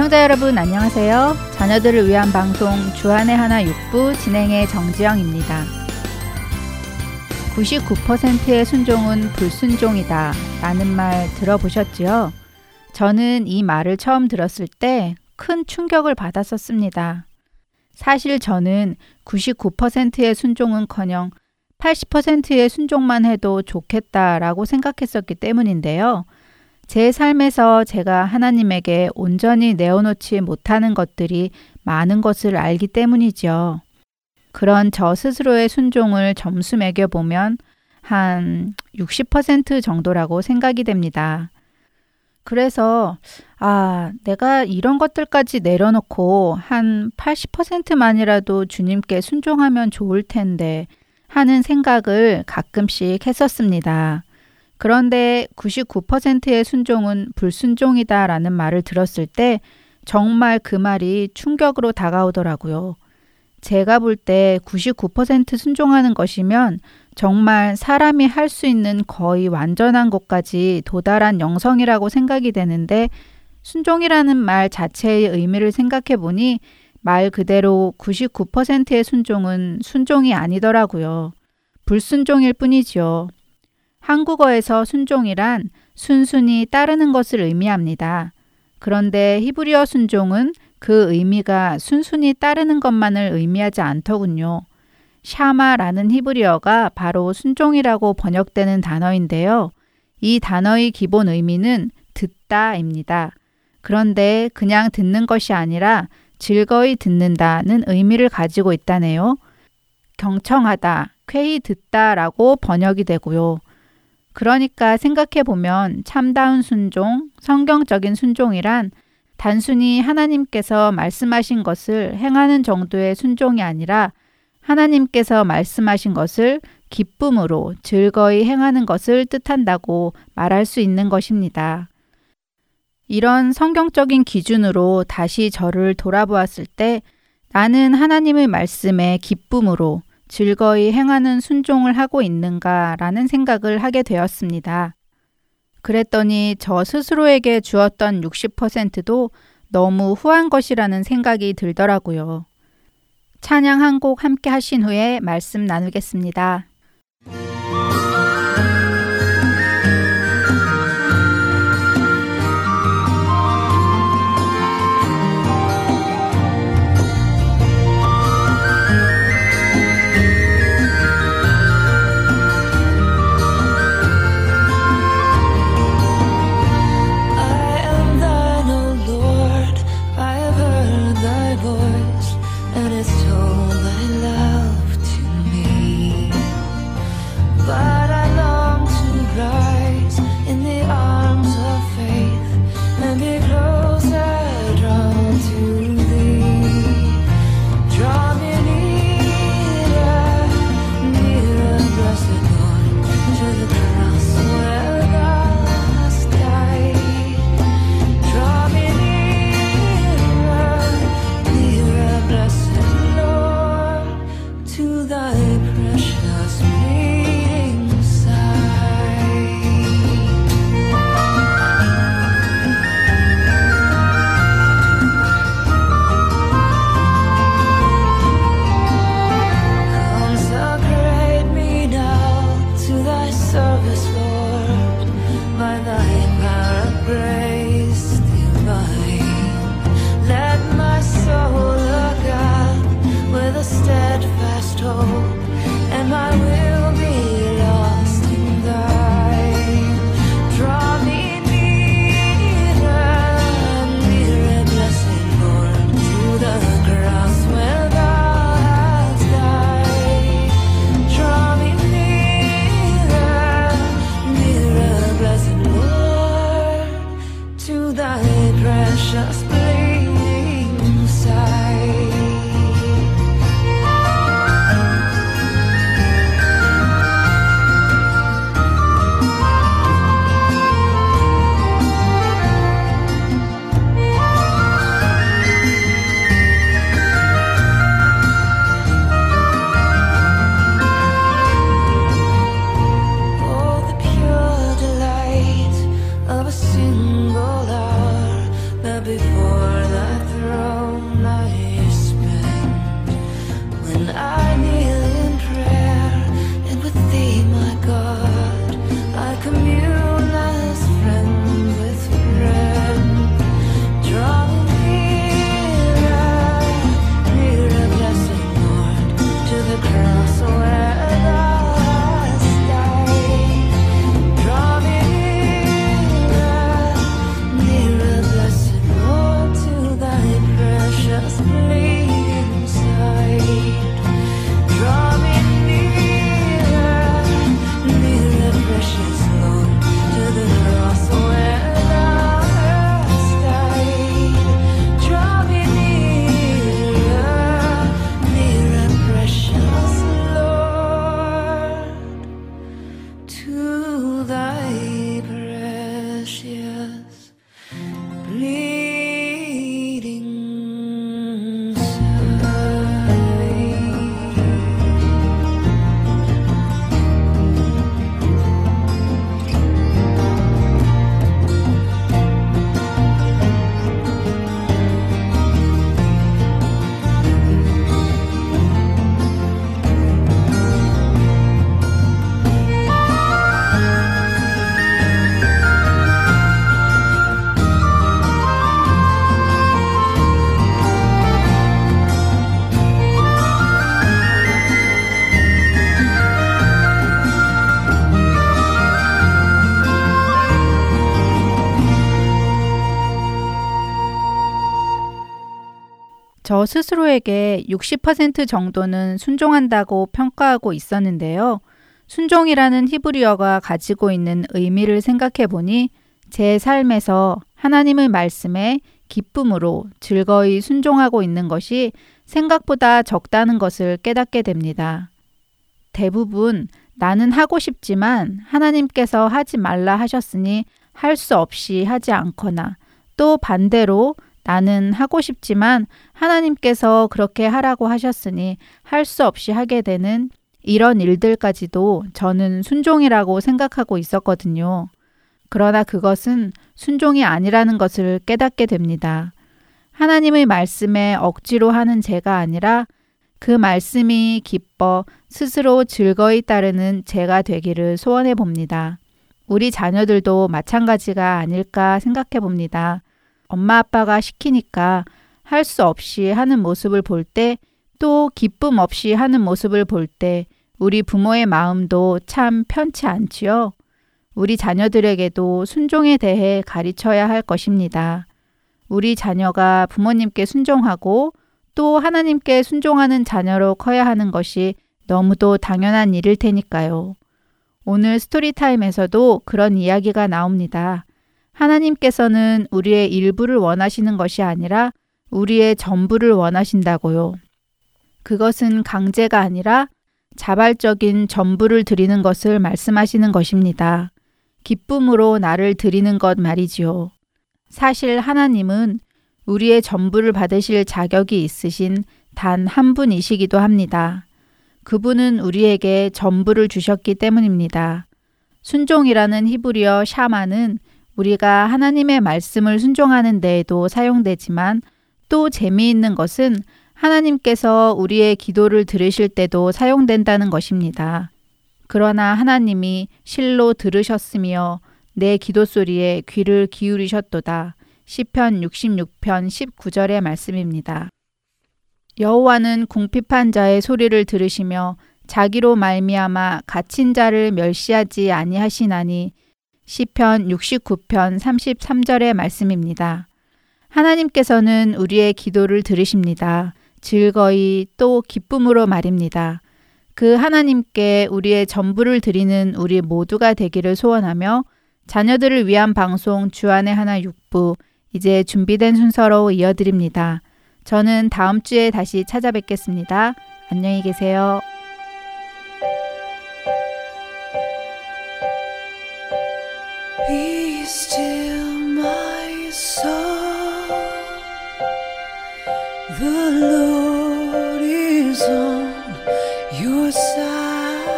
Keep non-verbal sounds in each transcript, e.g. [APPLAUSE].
애청자 여러분 안녕하세요. 자녀들을 위한 방송 주안의 하나 육부 진행의 정지영입니다. 99%의 순종은 불순종이다 라는 말 들어보셨지요? 저는 이 말을 처음 들었을 때 큰 충격을 받았었습니다. 사실 저는 99%의 순종은 커녕 80%의 순종만 해도 좋겠다라고 생각했었기 때문인데요. 제 삶에서 제가 하나님에게 온전히 내어놓지 못하는 것들이 많은 것을 알기 때문이죠. 그런 저 스스로의 순종을 점수 매겨보면 한 60% 정도라고 생각이 됩니다. 그래서, 아, 내가 이런 것들까지 내려놓고 한 80%만이라도 주님께 순종하면 좋을 텐데 하는 생각을 가끔씩 했었습니다. 그런데 99%의 순종은 불순종이다 라는 말을 들었을 때 정말 그 말이 충격으로 다가오더라고요. 제가 볼 때 99% 순종하는 것이면 정말 사람이 할 수 있는 거의 완전한 것까지 도달한 영성이라고 생각이 되는데 순종이라는 말 자체의 의미를 생각해 보니 말 그대로 99%의 순종은 순종이 아니더라고요. 불순종일 뿐이지요. 한국어에서 순종이란 순순히 따르는 것을 의미합니다. 그런데 히브리어 순종은 그 의미가 순순히 따르는 것만을 의미하지 않더군요. 샤마라는 히브리어가 바로 순종이라고 번역되는 단어인데요. 이 단어의 기본 의미는 듣다입니다. 그런데 그냥 듣는 것이 아니라 즐거이 듣는다는 의미를 가지고 있다네요. 경청하다, 쾌히 듣다라고 번역이 되고요. 그러니까 생각해 보면 참다운 순종, 성경적인 순종이란 단순히 하나님께서 말씀하신 것을 행하는 정도의 순종이 아니라 하나님께서 말씀하신 것을 기쁨으로 즐거이 행하는 것을 뜻한다고 말할 수 있는 것입니다. 이런 성경적인 기준으로 다시 저를 돌아보았을 때 나는 하나님의 말씀에 기쁨으로 즐거이 행하는 순종을 하고 있는가라는 생각을 하게 되었습니다. 그랬더니 저 스스로에게 주었던 60%도 너무 후한 것이라는 생각이 들더라고요. 찬양 한 곡 함께 하신 후에 말씀 나누겠습니다. 저 스스로에게 60% 정도는 순종한다고 평가하고 있었는데요. 순종이라는 히브리어가 가지고 있는 의미를 생각해 보니 제 삶에서 하나님의 말씀에 기쁨으로 즐거이 순종하고 있는 것이 생각보다 적다는 것을 깨닫게 됩니다. 대부분 나는 하고 싶지만 하나님께서 하지 말라 하셨으니 할 수 없이 하지 않거나 또 반대로 나는 하고 싶지만 하나님께서 그렇게 하라고 하셨으니 할 수 없이 하게 되는 이런 일들까지도 저는 순종이라고 생각하고 있었거든요. 그러나 그것은 순종이 아니라는 것을 깨닫게 됩니다. 하나님의 말씀에 억지로 하는 제가 아니라 그 말씀이 기뻐 스스로 즐거이 따르는 제가 되기를 소원해 봅니다. 우리 자녀들도 마찬가지가 아닐까 생각해 봅니다. 엄마 아빠가 시키니까 할 수 없이 하는 모습을 볼 때 또 기쁨 없이 하는 모습을 볼 때 우리 부모의 마음도 참 편치 않지요. 우리 자녀들에게도 순종에 대해 가르쳐야 할 것입니다. 우리 자녀가 부모님께 순종하고 또 하나님께 순종하는 자녀로 커야 하는 것이 너무도 당연한 일일 테니까요. 오늘 스토리타임에서도 그런 이야기가 나옵니다. 하나님께서는 우리의 일부를 원하시는 것이 아니라 우리의 전부를 원하신다고요. 그것은 강제가 아니라 자발적인 전부를 드리는 것을 말씀하시는 것입니다. 기쁨으로 나를 드리는 것 말이지요. 사실 하나님은 우리의 전부를 받으실 자격이 있으신 단 한 분이시기도 합니다. 그분은 우리에게 전부를 주셨기 때문입니다. 순종이라는 히브리어 샤마는 우리가 하나님의 말씀을 순종하는 데에도 사용되지만 또 재미있는 것은 하나님께서 우리의 기도를 들으실 때도 사용된다는 것입니다. 그러나 하나님이 실로 들으셨으며 내 기도 소리에 귀를 기울이셨도다. 시편 66편 19절의 말씀입니다. 여호와는 궁핍한 자의 소리를 들으시며 자기로 말미암아 갇힌 자를 멸시하지 아니하시나니 시편 69편 33절의 말씀입니다. 하나님께서는 우리의 기도를 들으십니다. 즐거이 또 기쁨으로 말입니다. 그 하나님께 우리의 전부를 드리는 우리 모두가 되기를 소원하며 자녀들을 위한 방송 주안의 하나 6부 이제 준비된 순서로 이어드립니다. 저는 다음 주에 다시 찾아뵙겠습니다. 안녕히 계세요. Be still, my soul. The Lord is on your side.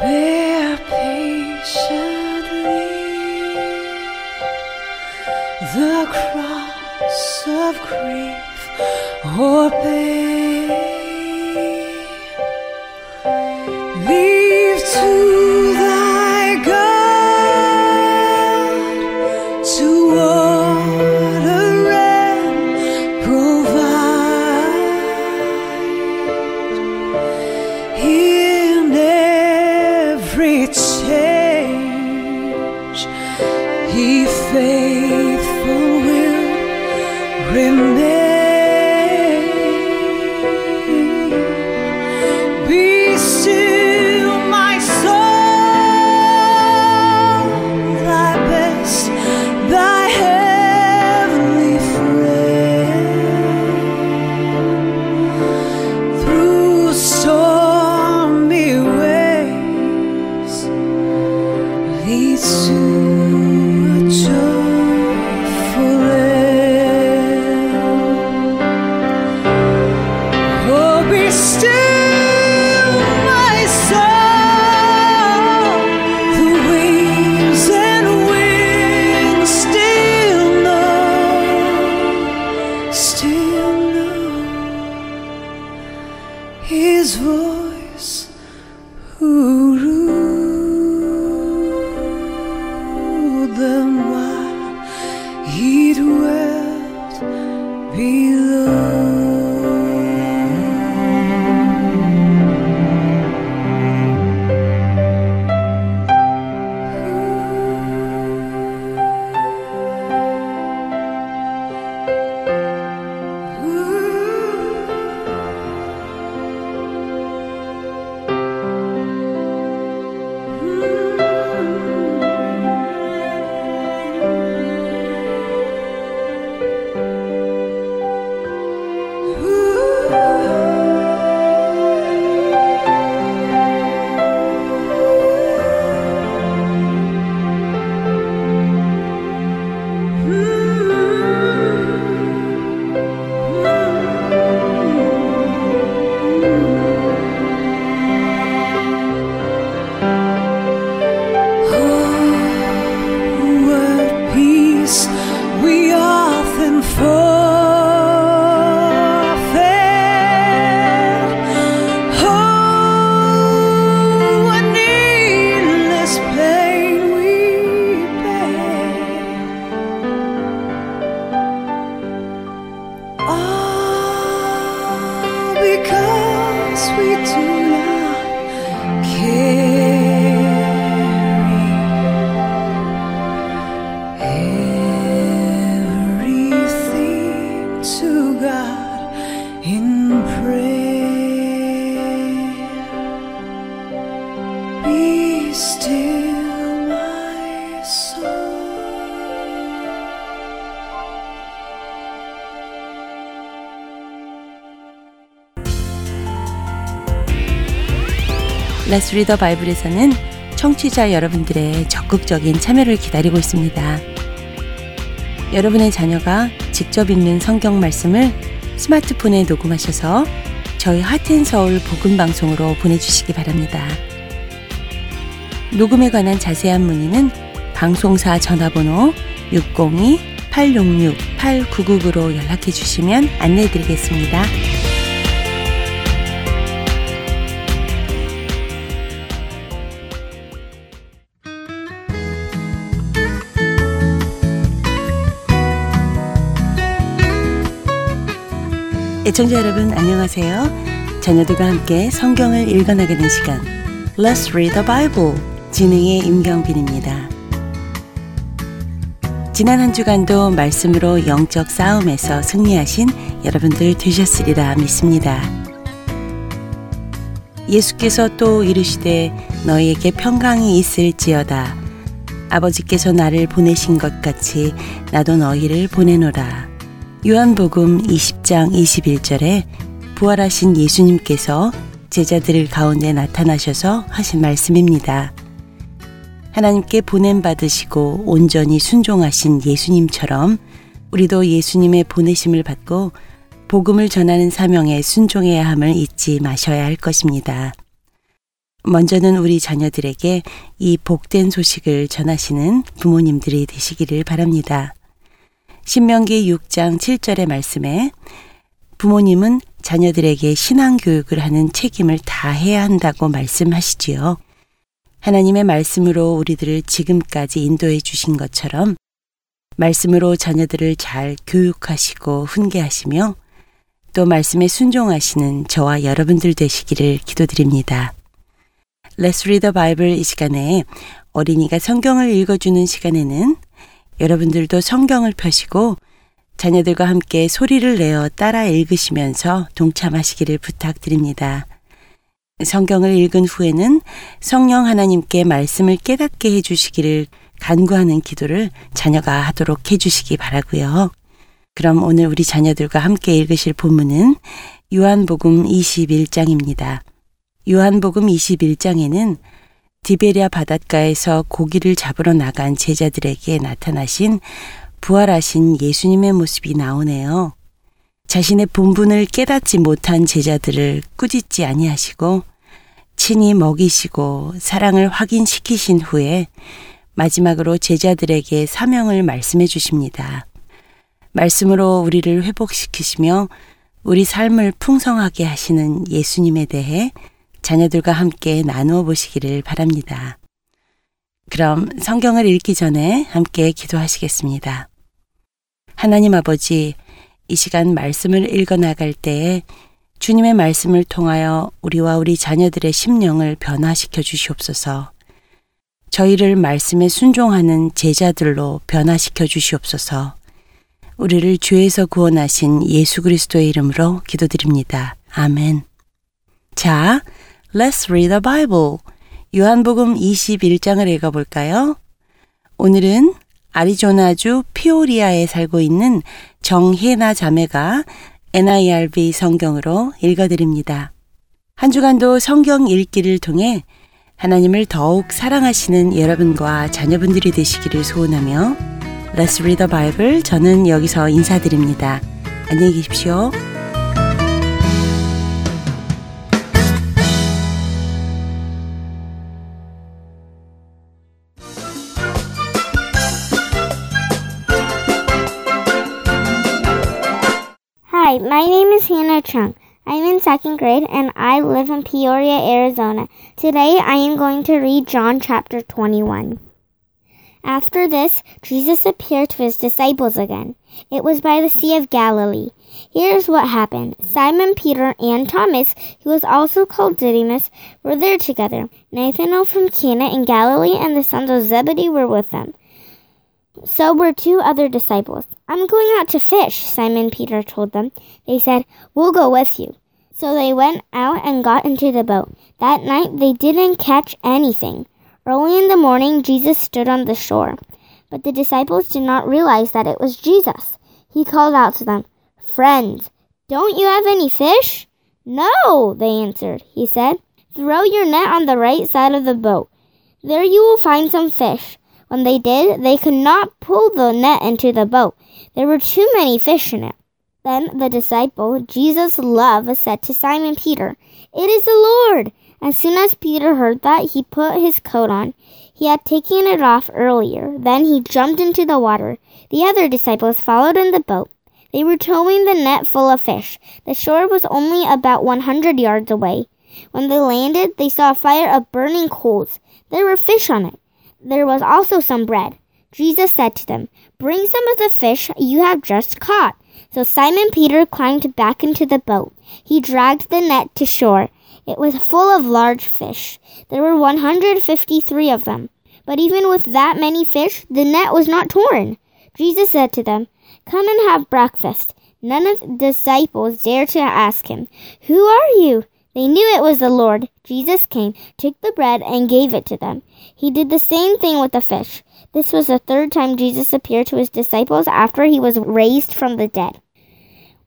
Bear patiently the cross of grief or pain. Every change. He faithful will remain. Read the Bible에서는 청취자 여러분들의 적극적인 참여를 기다리고 있습니다. 여러분의 자녀가 직접 읽는 성경 말씀을 스마트폰에 녹음하셔서 저희 하트앤서울 복음방송으로 보내주시기 바랍니다. 녹음에 관한 자세한 문의는 방송사 전화번호 602-866-8999로 연락해 주시면 안내해 드리겠습니다. 애청자 여러분 안녕하세요. 자녀들과 함께 성경을 읽어나가는 시간 Let's Read the Bible 진행의 임경빈입니다. 지난 한 주간도 말씀으로 영적 싸움에서 승리하신 여러분들 되셨으리라 믿습니다. 예수께서 또 이르시되 너희에게 평강이 있을지어다. 아버지께서 나를 보내신 것 같이 나도 너희를 보내노라. 요한복음 20장 21절에 부활하신 예수님께서 제자들 가운데 나타나셔서 하신 말씀입니다. 하나님께 보냄 받으시고 온전히 순종하신 예수님처럼 우리도 예수님의 보내심을 받고 복음을 전하는 사명에 순종해야 함을 잊지 마셔야 할 것입니다. 먼저는 우리 자녀들에게 이 복된 소식을 전하시는 부모님들이 되시기를 바랍니다. 신명기 6장 7절의 말씀에 부모님은 자녀들에게 신앙 교육을 하는 책임을 다해야 한다고 말씀하시지요. 하나님의 말씀으로 우리들을 지금까지 인도해 주신 것처럼 말씀으로 자녀들을 잘 교육하시고 훈계하시며 또 말씀에 순종하시는 저와 여러분들 되시기를 기도드립니다. Let's Read the Bible 이 시간에 어린이가 성경을 읽어주는 시간에는 여러분들도 성경을 펴시고 자녀들과 함께 소리를 내어 따라 읽으시면서 동참하시기를 부탁드립니다. 성경을 읽은 후에는 성령 하나님께 말씀을 깨닫게 해주시기를 간구하는 기도를 자녀가 하도록 해주시기 바라고요. 그럼 오늘 우리 자녀들과 함께 읽으실 본문은 요한복음 21장입니다. 요한복음 21장에는 디베리아 바닷가에서 고기를 잡으러 나간 제자들에게 나타나신 부활하신 예수님의 모습이 나오네요. 자신의 본분을 깨닫지 못한 제자들을 꾸짖지 아니하시고 친히 먹이시고 사랑을 확인시키신 후에 마지막으로 제자들에게 사명을 말씀해 주십니다. 말씀으로 우리를 회복시키시며 우리 삶을 풍성하게 하시는 예수님에 대해 자녀들과 함께 나누어 보시기를 바랍니다. 그럼 성경을 읽기 전에 함께 기도하시겠습니다. 하나님 아버지, 이 시간 말씀을 읽어 나갈 때에 주님의 말씀을 통하여 우리와 우리 자녀들의 심령을 변화시켜 주시옵소서. 저희를 말씀에 순종하는 제자들로 변화시켜 주시옵소서. 우리를 죄에서 구원하신 예수 그리스도의 이름으로 기도드립니다. 아멘. 자, let's read the Bible. 요한복음 21장을 읽어볼까요? 오늘은 아리조나주 피오리아에 살고 있는 정혜나 자매가 NIRV 성경으로 읽어드립니다. 한 주간도 성경 읽기를 통해 하나님을 더욱 사랑하시는 여러분과 자녀분들이 되시기를 소원하며 Let's Read the Bible 저는 여기서 인사드립니다. 안녕히 계십시오. Hi, my name is Hannah Chung. I'm in second grade and I live in Peoria, Arizona. Today I am going to read John chapter 21. After this, Jesus appeared to his disciples again. It was by the Sea of Galilee. Here's what happened. Simon Peter and Thomas, who was also called Didymus, were there together. Nathanael from Cana in Galilee and the sons of Zebedee were with them. So were two other disciples. I'm going out to fish, Simon Peter told them. They said, We'll go with you. So they went out and got into the boat. That night they didn't catch anything. Early in the morning, Jesus stood on the shore. But the disciples did not realize that it was Jesus. He called out to them, Friends, don't you have any fish? No, they answered. He said, Throw your net on the right side of the boat. There you will find some fish. When they did, they could not pull the net into the boat. There were too many fish in it. Then the disciple Jesus loved said to Simon Peter, It is the Lord. As soon as Peter heard that, he put his coat on. He had taken it off earlier. Then he jumped into the water. The other disciples followed in the boat. They were towing the net full of fish. The shore was only about 100 yards away. When they landed, they saw a fire of burning coals. There were fish on it. There was also some bread. Jesus said to them, Bring some of the fish you have just caught. So Simon Peter climbed back into the boat. He dragged the net to shore. It was full of large fish. There were 153 of them. But even with that many fish, the net was not torn. Jesus said to them, Come and have breakfast. None of the disciples dared to ask him, Who are you? They knew it was the Lord. Jesus came, took the bread, and gave it to them. He did the same thing with the fish. This was the third time Jesus appeared to his disciples after he was raised from the dead.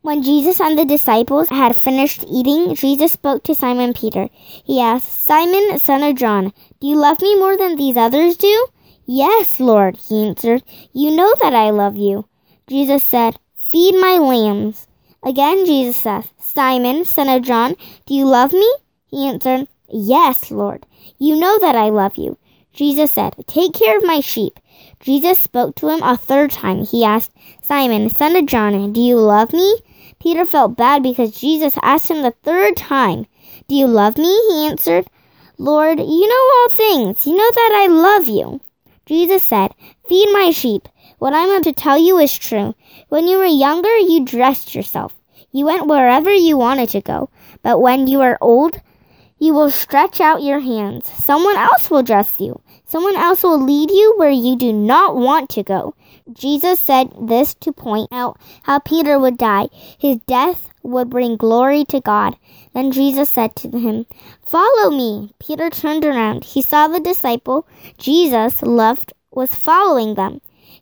When Jesus and the disciples had finished eating, Jesus spoke to Simon Peter. He asked, Simon, son of John, do you love me more than these others do? Yes, Lord, he answered. You know that I love you. Jesus said, Feed my lambs. Again, Jesus said, Simon, son of John, do you love me? He answered, Yes, Lord. You know that I love you. Jesus said, Take care of my sheep. Jesus spoke to him a third time. He asked, Simon, son of John, do you love me? Peter felt bad because Jesus asked him the third time, Do you love me? He answered, Lord, you know all things. You know that I love you. Jesus said, Feed my sheep. What I'm about to tell you is true. When you were younger, you dressed yourself. You went wherever you wanted to go. But when you are old, you will stretch out your hands. Someone else will dress you. Someone else will lead you where you do not want to go. Jesus said this to point out how Peter would die. His death would bring glory to God. Then Jesus said to him, Follow me. Peter turned around. He saw the disciple Jesus loved was following them.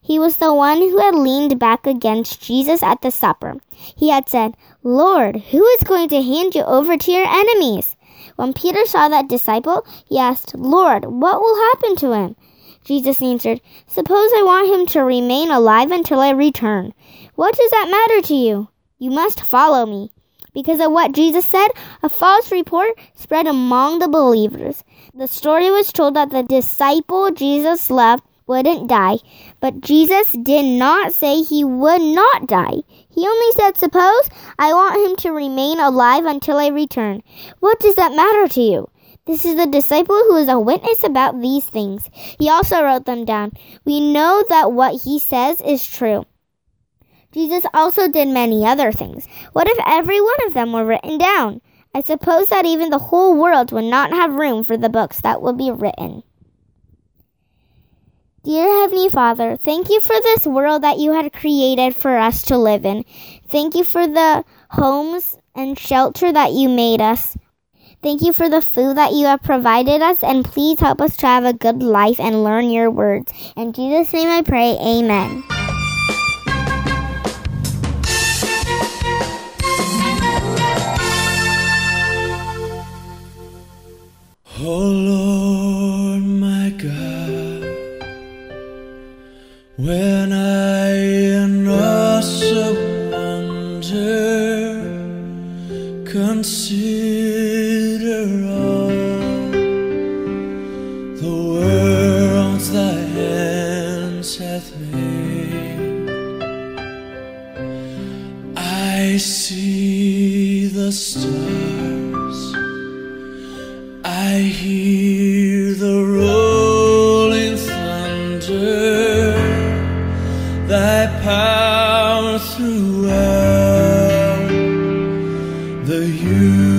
He was the one who had leaned back against Jesus at the supper. He had said, Lord, who is going to hand you over to your enemies? When Peter saw that disciple, he asked, Lord, what will happen to him? Jesus answered, Suppose I want him to remain alive until I return. What does that matter to you? You must follow me. Because of what Jesus said, a false report spread among the believers. The story was told that the disciple Jesus loved wouldn't die, but Jesus did not say he would not die. He only said, Suppose I want him to remain alive until I return. What does that matter to you? This is the disciple who is a witness about these things. He also wrote them down. We know that what he says is true. Jesus also did many other things. What if every one of them were written down? I suppose that even the whole world would not have room for the books that would be written. Dear Heavenly Father, thank you for this world that you had created for us to live in. Thank you for the homes and shelter that you made us. Thank you for the food that you have provided us, and please help us to have a good life and learn your words. In Jesus' name I pray, amen. Oh Lord, when I in awesome wonder consider throughout the universe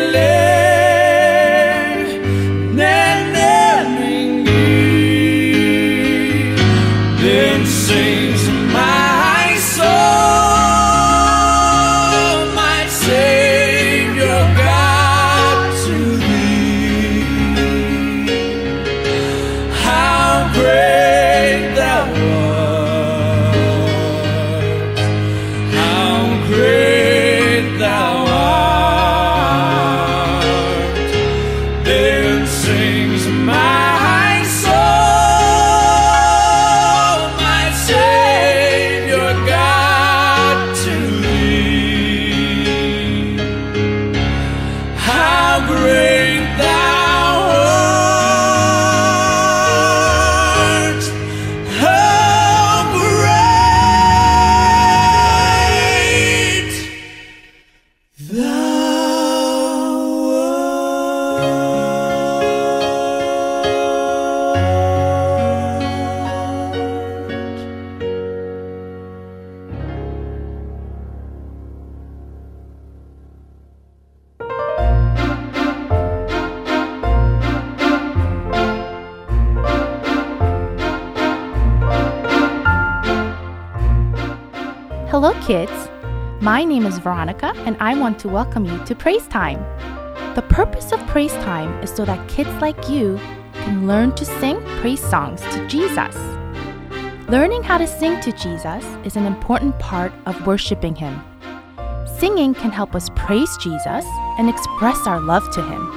kids. My name is Veronica, and I want to welcome you to Praise Time. The purpose of Praise Time is so that kids like you can learn to sing praise songs to Jesus. Learning how to sing to Jesus is an important part of worshiping Him. Singing can help us praise Jesus and express our love to Him.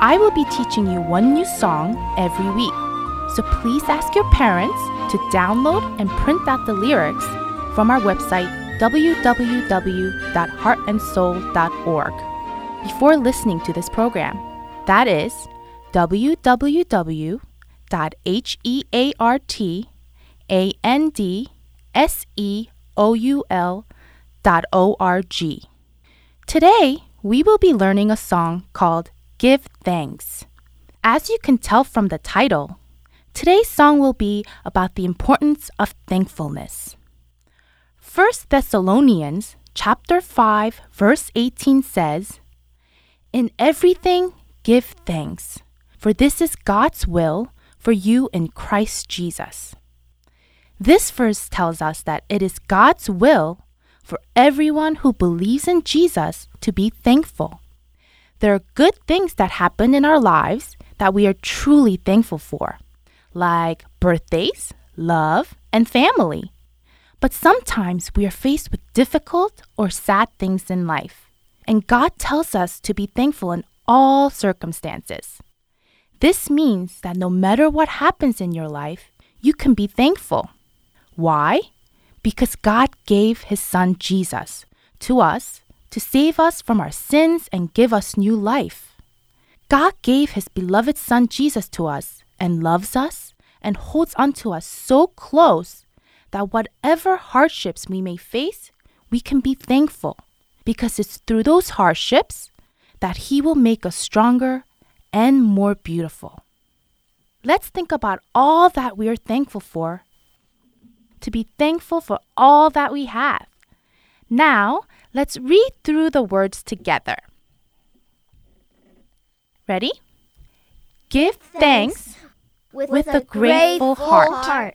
I will be teaching you one new song every week, so please ask your parents to download and print out the lyrics from our website www.heartandseoul.org before listening to this program. That is www.heartandseoul.org. Today, we will be learning a song called Give Thanks. As you can tell from the title, today's song will be about the importance of thankfulness. 1 Thessalonians chapter 5 verse 18 says, "In everything give thanks, for this is God's will for you in Christ Jesus." This verse tells us that it is God's will for everyone who believes in Jesus to be thankful. There are good things that happen in our lives that we are truly thankful for, like birthdays, love, and family. But sometimes we are faced with difficult or sad things in life, and God tells us to be thankful in all circumstances. This means that no matter what happens in your life, you can be thankful. Why? Because God gave His Son Jesus to us to save us from our sins and give us new life. God gave His beloved Son Jesus to us and loves us and holds onto us so close that whatever hardships we may face, we can be thankful because it's through those hardships that He will make us stronger and more beautiful. Let's think about all that we are thankful for. To be thankful for all that we have. Now, let's read through the words together. Ready? Give thanks with a grateful heart.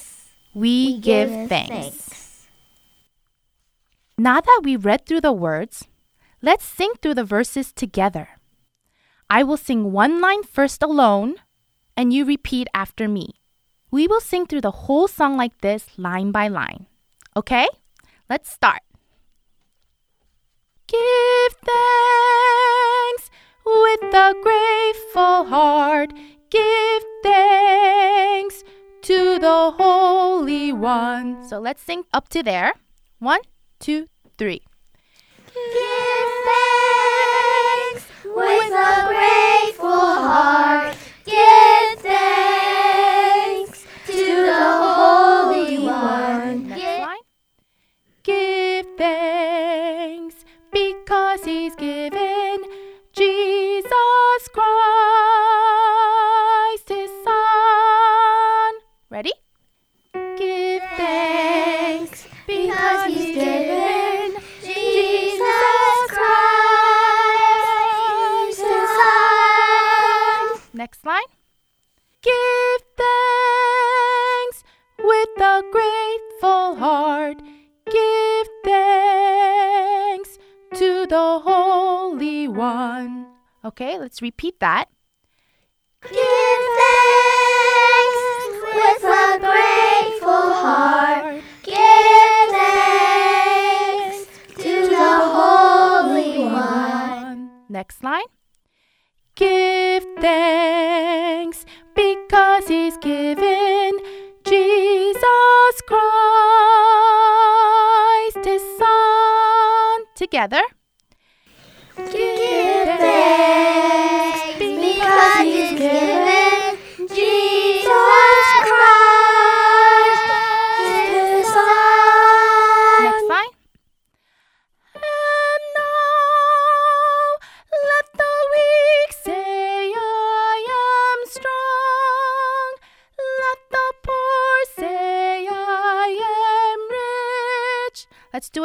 We give thanks. Now that we read through the words, let's sing through the verses together. I will sing one line first alone, and you repeat after me. We will sing through the whole song like this, line by line. Okay? Let's start. Give thanks with a grateful heart. Give thanks to the Holy One. So let's sing up to there. One, two, three. Give thanks with a grateful heart. Give thanks to the Holy One. Next line. Give thanks because He's given Jesus Christ Okay, let's repeat that. Give thanks with a grateful heart. Give thanks to the Holy One. Next line. Give thanks because he's given Jesus Christ his son. Together.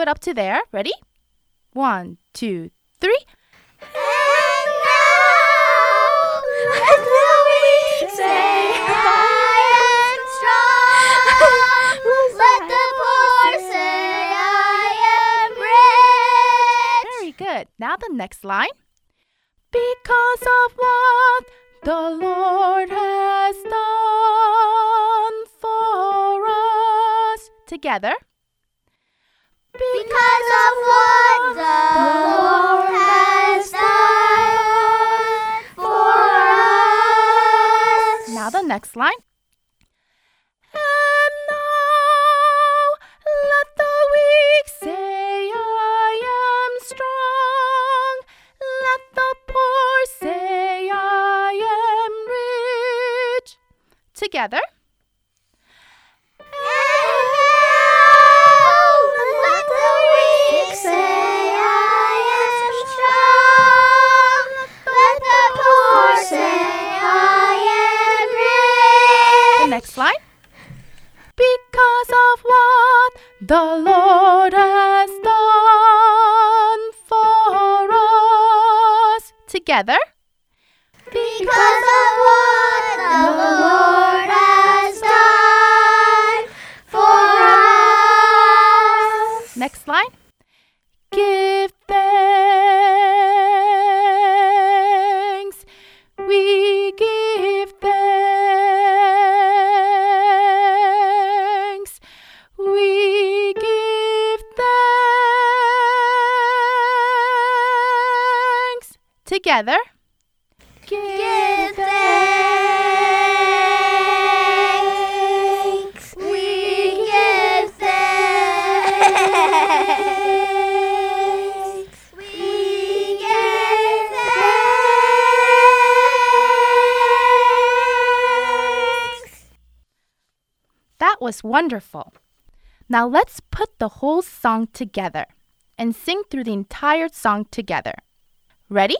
It up to there. Ready? One, two, three. And now weak say, I am strong. Let the poor say, I am rich. Very good. Now the next line. Because of what the Lord has done for us. Together. Because of what the Lord has done for us. Now the next line. And now let the weak say, I am strong. Let the poor say, I am rich. Together. Next line. Because of what the Lord has done for us. Together. Together. Give thanks. We give thanks. We give thanks. That was wonderful. Now let's put the whole song together and sing through the entire song together. Ready?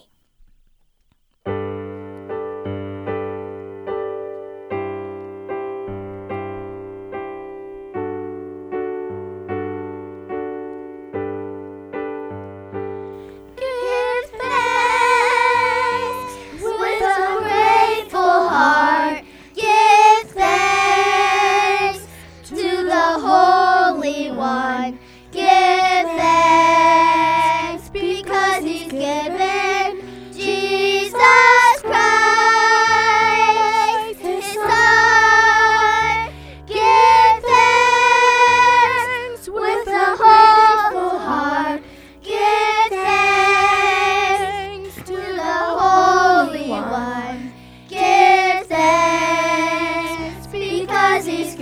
He's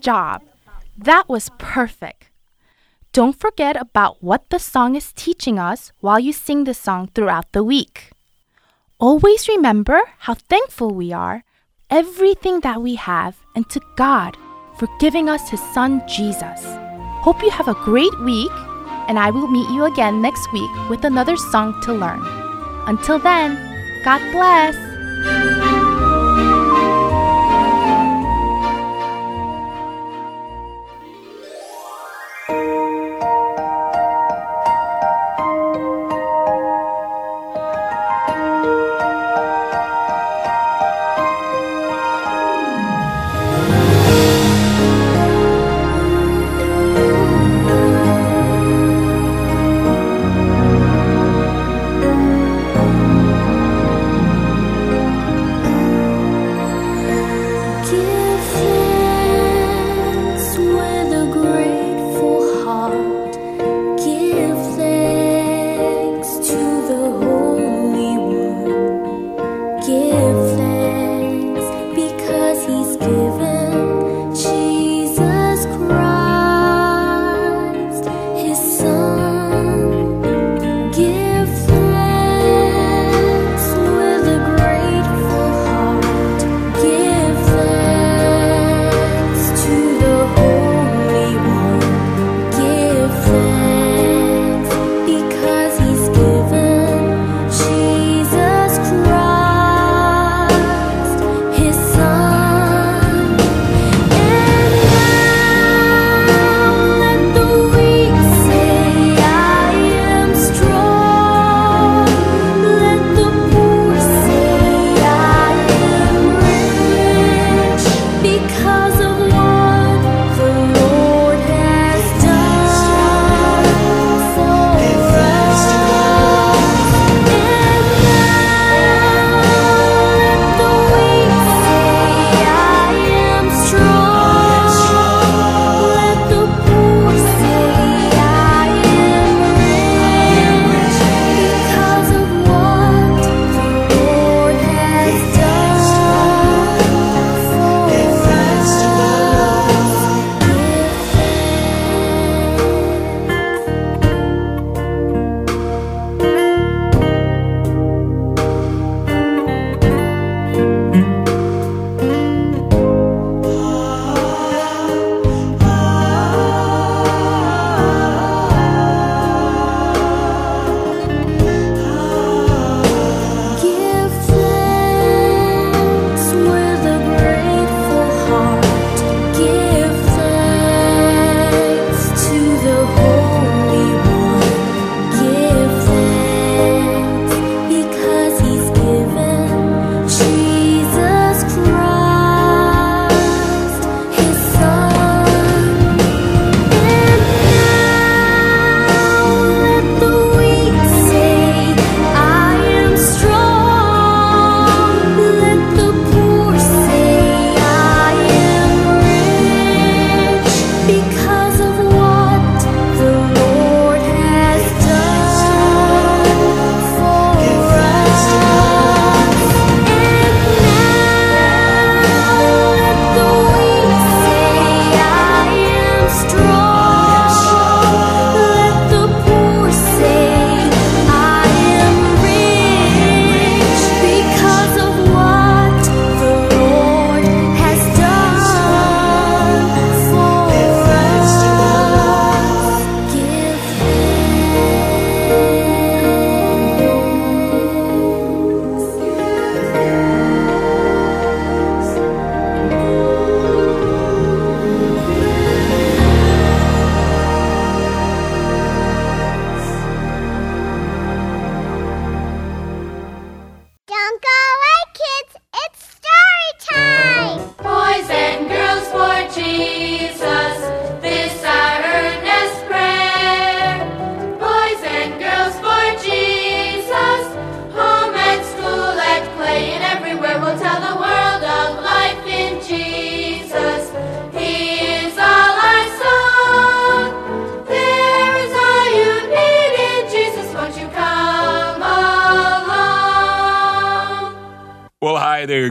job. That was perfect. Don't forget about what the song is teaching us while you sing the song throughout the week. Always remember how thankful we are, everything that we have, and to God for giving us His Son Jesus. Hope you have a great week, and I will meet you again next week with another song to learn. Until then, God bless!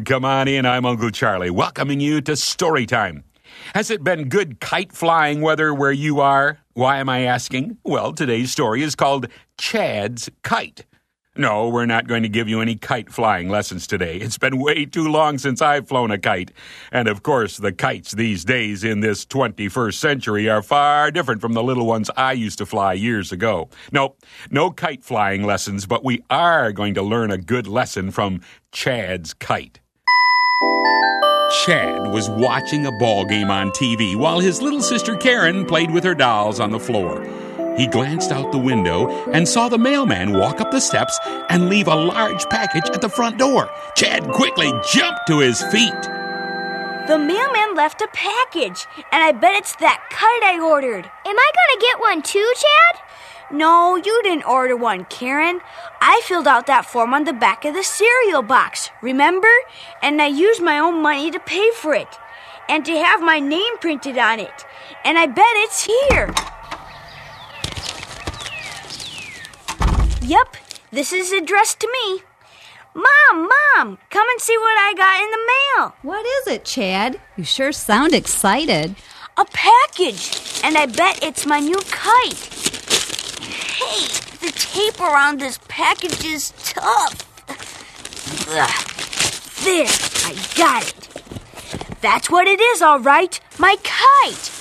come on in. I'm Uncle Charlie, welcoming you to story time. Has it been good kite flying weather where you are? Why am I asking? Well, today's story is called Chad's Kite. No, we're not going to give you any kite flying lessons today. It's been way too long since I've flown a kite. And of course, the kites these days in this 21st century are far different from the little ones I used to fly years ago. No, no kite flying lessons, but we are going to learn a good lesson from Chad's kite. Chad was watching a ball game on TV while his little sister Karen played with her dolls on the floor. He glanced out the window and saw the mailman walk up the steps and leave a large package at the front door. Chad quickly jumped to his feet. The mailman left a package, and I bet it's that kite I ordered. Am I gonna get one too, Chad? No, you didn't order one, Karen. I filled out that form on the back of the cereal box, remember? And I used my own money to pay for it. And to have my name printed on it. And I bet it's here. Yep, this is addressed to me. Mom, Mom, come and see what I got in the mail. What is it, Chad? You sure sound excited. A package, and I bet it's my new kite. Hey, the tape around this package is tough. Ugh. There, I got it. That's what it is, all right. My kite.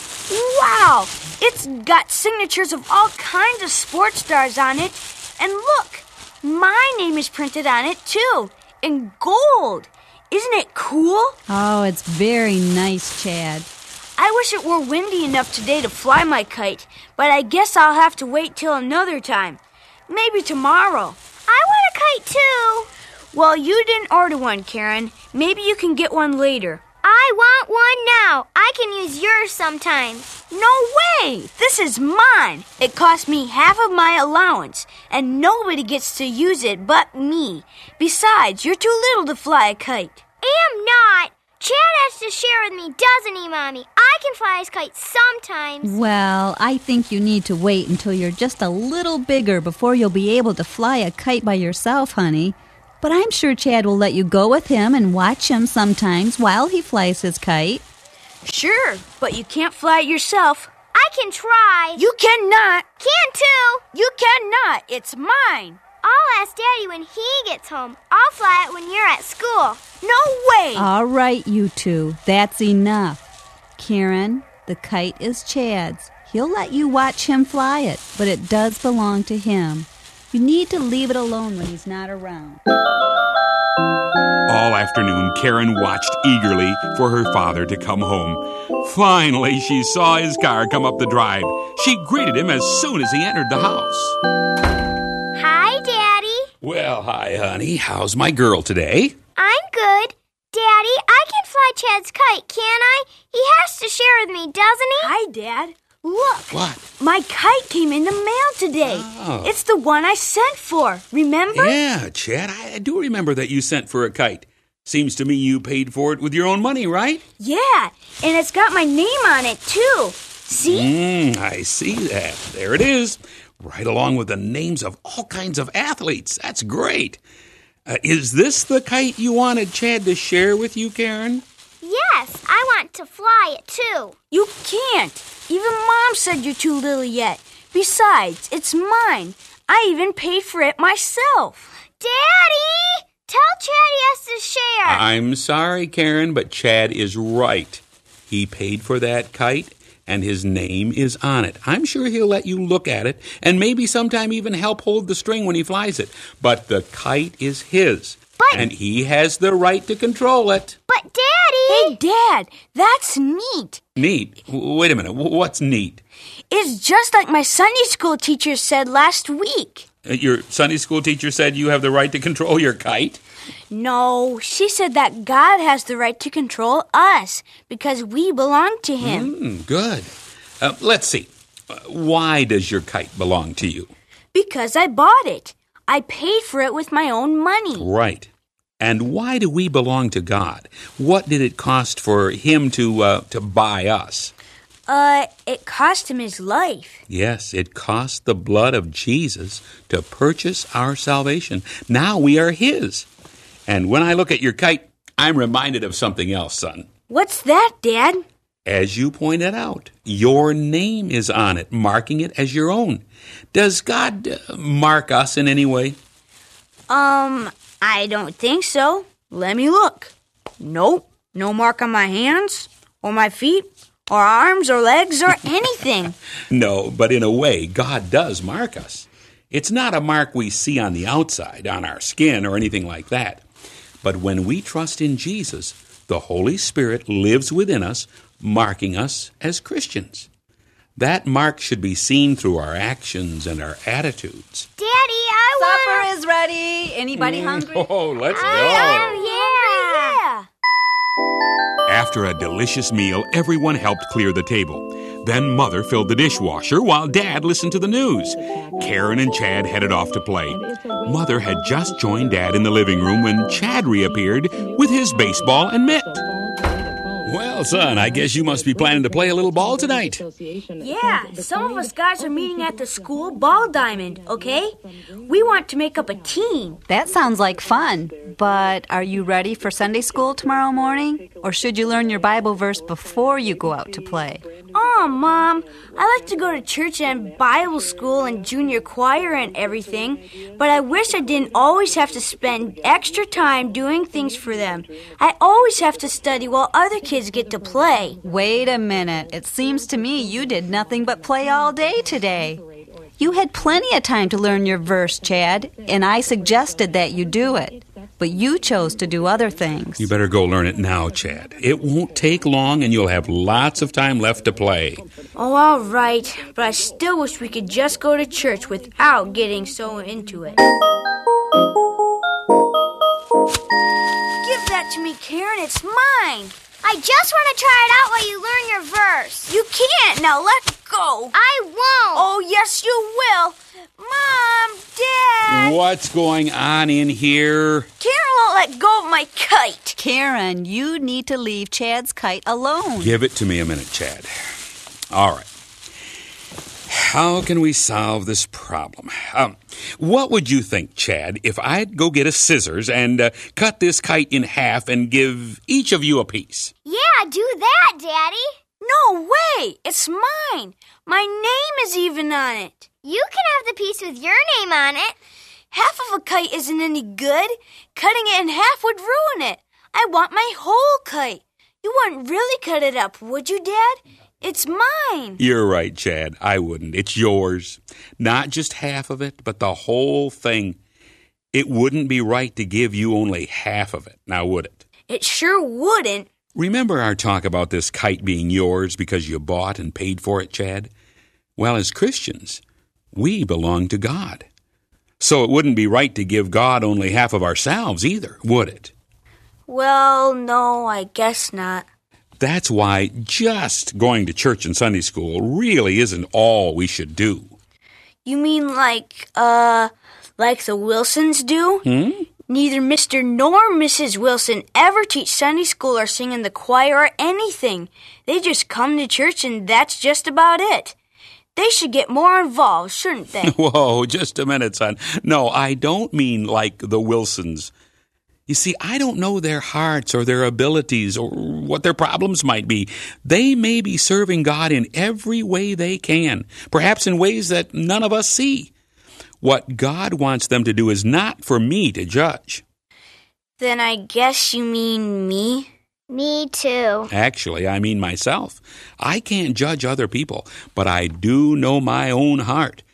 Wow, it's got signatures of all kinds of sports stars on it. And look, my name is printed on it too, in gold. Isn't it cool? Oh, it's very nice, Chad. I wish it were windy enough today to fly my kite, but I guess I'll have to wait till another time. Maybe tomorrow. I want a kite too. Well, you didn't order one, Karen. Maybe you can get one later. I want one now. I can use yours sometimes. No way! This is mine. It cost me half of my allowance, and nobody gets to use it but me. Besides, you're too little to fly a kite. Am not. Chad has to share with me, doesn't he, Mommy? I can fly his kite sometimes. Well, I think you need to wait until you're just a little bigger before you'll be able to fly a kite by yourself, honey. But I'm sure Chad will let you go with him and watch him sometimes while he flies his kite. Sure, but you can't fly it yourself. I can try. You cannot. can too. You cannot. It's mine. I'll ask Daddy when he gets home. I'll fly it when you're at school. No way. All right, you two. That's enough. Karen, the kite is Chad's. He'll let you watch him fly it, but it does belong to him. You need to leave it alone when he's not around. All afternoon, Karen watched eagerly for her father to come home. Finally, she saw his car come up the drive. She greeted him as soon as he entered the house. Hi, Daddy. Well, hi, honey. How's my girl today? I'm good. Daddy, I can fly Chad's kite, can I? He has to share with me, doesn't he? Hi, Dad. Look. What? My kite came in the mail today. Oh. It's the one I sent for. Remember? Yeah, Chad, I, I do remember that you sent for a kite. Seems to me you paid for it with your own money, right? Yeah, and it's got my name on it too. See? Mm, I see that. There it is. Right along with the names of all kinds of athletes. That's great. Uh, is this the kite you wanted Chad to share with you, Karen? Yes, I want to fly it too. You can't. Even Mom said you're too little yet. Besides, it's mine. I even paid for it myself. Daddy! Tell Chad he has to share. I'm sorry, Karen, but Chad is right. He paid for that kite, and his name is on it. I'm sure he'll let you look at it, and maybe sometime even help hold the string when he flies it. But the kite is his, But- and he has the right to control it. but Daddy! Hey, Dad, that's neat. Neat. W- Wait a minute. W- What's neat? It's just like my Sunday school teacher said last week. Uh, Your Sunday school teacher said you have the right to control your kite. No, she said that God has the right to control us because we belong to Him. Mm, good. Uh, let's see. Uh, why does your kite belong to you? Because I bought it. I paid for it with my own money. Right. And why do we belong to God? What did it cost for Him to uh, to buy us? Uh, it cost him his life. Yes, it cost the blood of Jesus to purchase our salvation. Now we are His. And when I look at your kite, I'm reminded of something else, son. What's that, Dad? As you pointed out, your name is on it, marking it as your own. Does God uh, mark us in any way? Um, I don't think so. Let me look. Nope, no mark on my hands, or my feet, or arms, or legs, or [LAUGHS] anything. No, but in a way, God does mark us. It's not a mark we see on the outside, on our skin, or anything like that. But when we trust in Jesus, the Holy Spirit lives within us, marking us as Christians. That mark should be seen through our actions and our attitudes. Daddy, I want. Supper is ready. Anybody mm, hungry? [LAUGHS] Oh, let's go. Oh, yeah. After a delicious meal, everyone helped clear the table. Then Mother filled the dishwasher while Dad listened to the news. Karen and Chad headed off to play. Mother had just joined Dad in the living room when Chad reappeared with his baseball and mitt. Well, son, I guess you must be planning to play a little ball tonight. Yeah, some of us guys are meeting at the school ball diamond, okay? We want to make up a team. That sounds like fun. But are you ready for Sunday school tomorrow morning? Or should you learn your Bible verse before you go out to play? Oh, Mom, I like to go to church and Bible school and junior choir and everything, but I wish I didn't always have to spend extra time doing things for them. I always have to study while other kids get to play. Wait a minute. It seems to me you did nothing but play all day today. You had plenty of time to learn your verse, Chad, and I suggested that you do it. But you chose to do other things. You better go learn it now, Chad. It won't take long and you'll have lots of time left to play. Oh, all right, but I still wish we could just go to church without getting so into it. Give that to me, Karen. It's mine. I just want to try it out while you learn your verse. You can't. Now let go. I won't. Oh, yes, you will. Mom, Dad. What's going on in here? Karen won't let go of my kite. Karen, you need to leave Chad's kite alone. Give it to me a minute, Chad. All right. How can we solve this problem? Um, what would you think, Chad, if I'd go get a scissors and uh, cut this kite in half and give each of you a piece? Yeah, do that, Daddy. No way. It's mine. My name is even on it. You can have the piece with your name on it. Half of a kite isn't any good. Cutting it in half would ruin it. I want my whole kite. You wouldn't really cut it up, would you, Dad? It's mine. You're right, Chad. I wouldn't. It's yours. Not just half of it, but the whole thing. It wouldn't be right to give you only half of it, now would it? It sure wouldn't. Remember our talk about this kite being yours because you bought and paid for it, Chad? Well, as Christians, we belong to God. So it wouldn't be right to give God only half of ourselves either, would it? Well, no, I guess not. That's why just going to church and Sunday school really isn't all we should do. You mean like, uh, like the Wilsons do? Hmm? Neither Mr. nor Mrs. Wilson ever teach Sunday school or sing in the choir or anything. They just come to church and that's just about it. They should get more involved, shouldn't they? [LAUGHS] Whoa, just a minute, son. No, I don't mean like the Wilsons. You see, I don't know their hearts or their abilities or what their problems might be. They may be serving God in every way they can, perhaps in ways that none of us see. What God wants them to do is not for me to judge. then I guess you mean me? Me too. Actually, I mean myself. I can't judge other people, but I do know my own heart.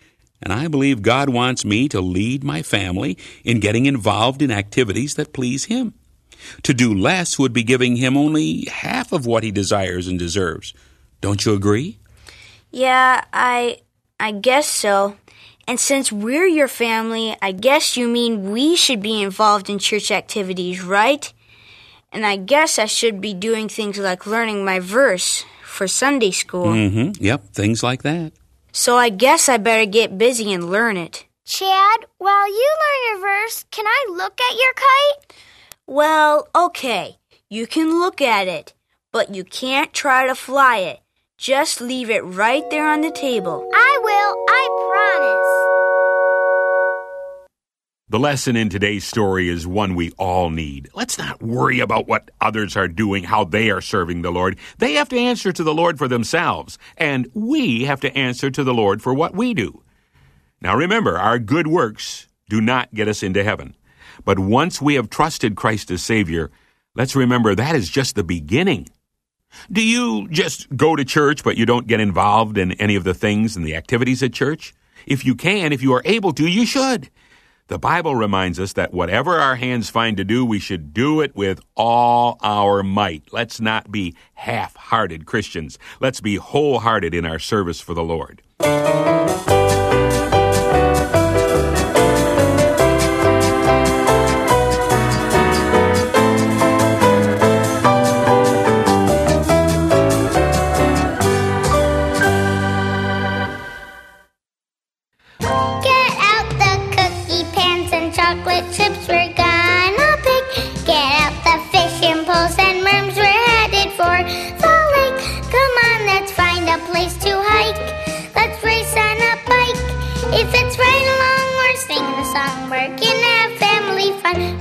And I believe God wants me to lead my family in getting involved in activities that please Him. To do less would be giving Him only half of what He desires and deserves. Don't you agree? Yeah, I I guess so. And since we're your family, I guess you mean we should be involved in church activities, right? And I guess I should be doing things like learning my verse for Sunday school. Mm-hmm. Yep, things like that. So I guess I better get busy and learn it. Chad, while you learn your verse, can I look at your kite? Well, okay. You can look at it, but you can't try to fly it. Just leave it right there on the table. I will, I The lesson in today's story is one we all need. Let's not worry about what others are doing, how they are serving the Lord. They have to answer to the Lord for themselves, and we have to answer to the Lord for what we do. Now remember, our good works do not get us into heaven. But once we have trusted Christ as Savior, let's remember that is just the beginning. Do you just go to church, but you don't get involved in any of the things and the activities at church? If you can, if you are able to, you should. The Bible reminds us that whatever our hands find to do, we should do it with all our might. Let's not be half hearted Christians. Let's be wholehearted in our service for the Lord.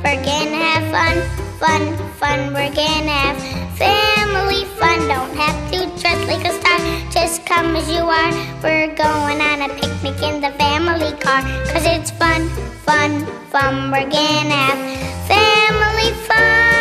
We're gonna have fun, fun, fun. We're gonna have family fun. Don't have to dress like a star. Just come as you are. We're going on a picnic in the family car. Cause it's fun, fun, fun. We're gonna have family fun.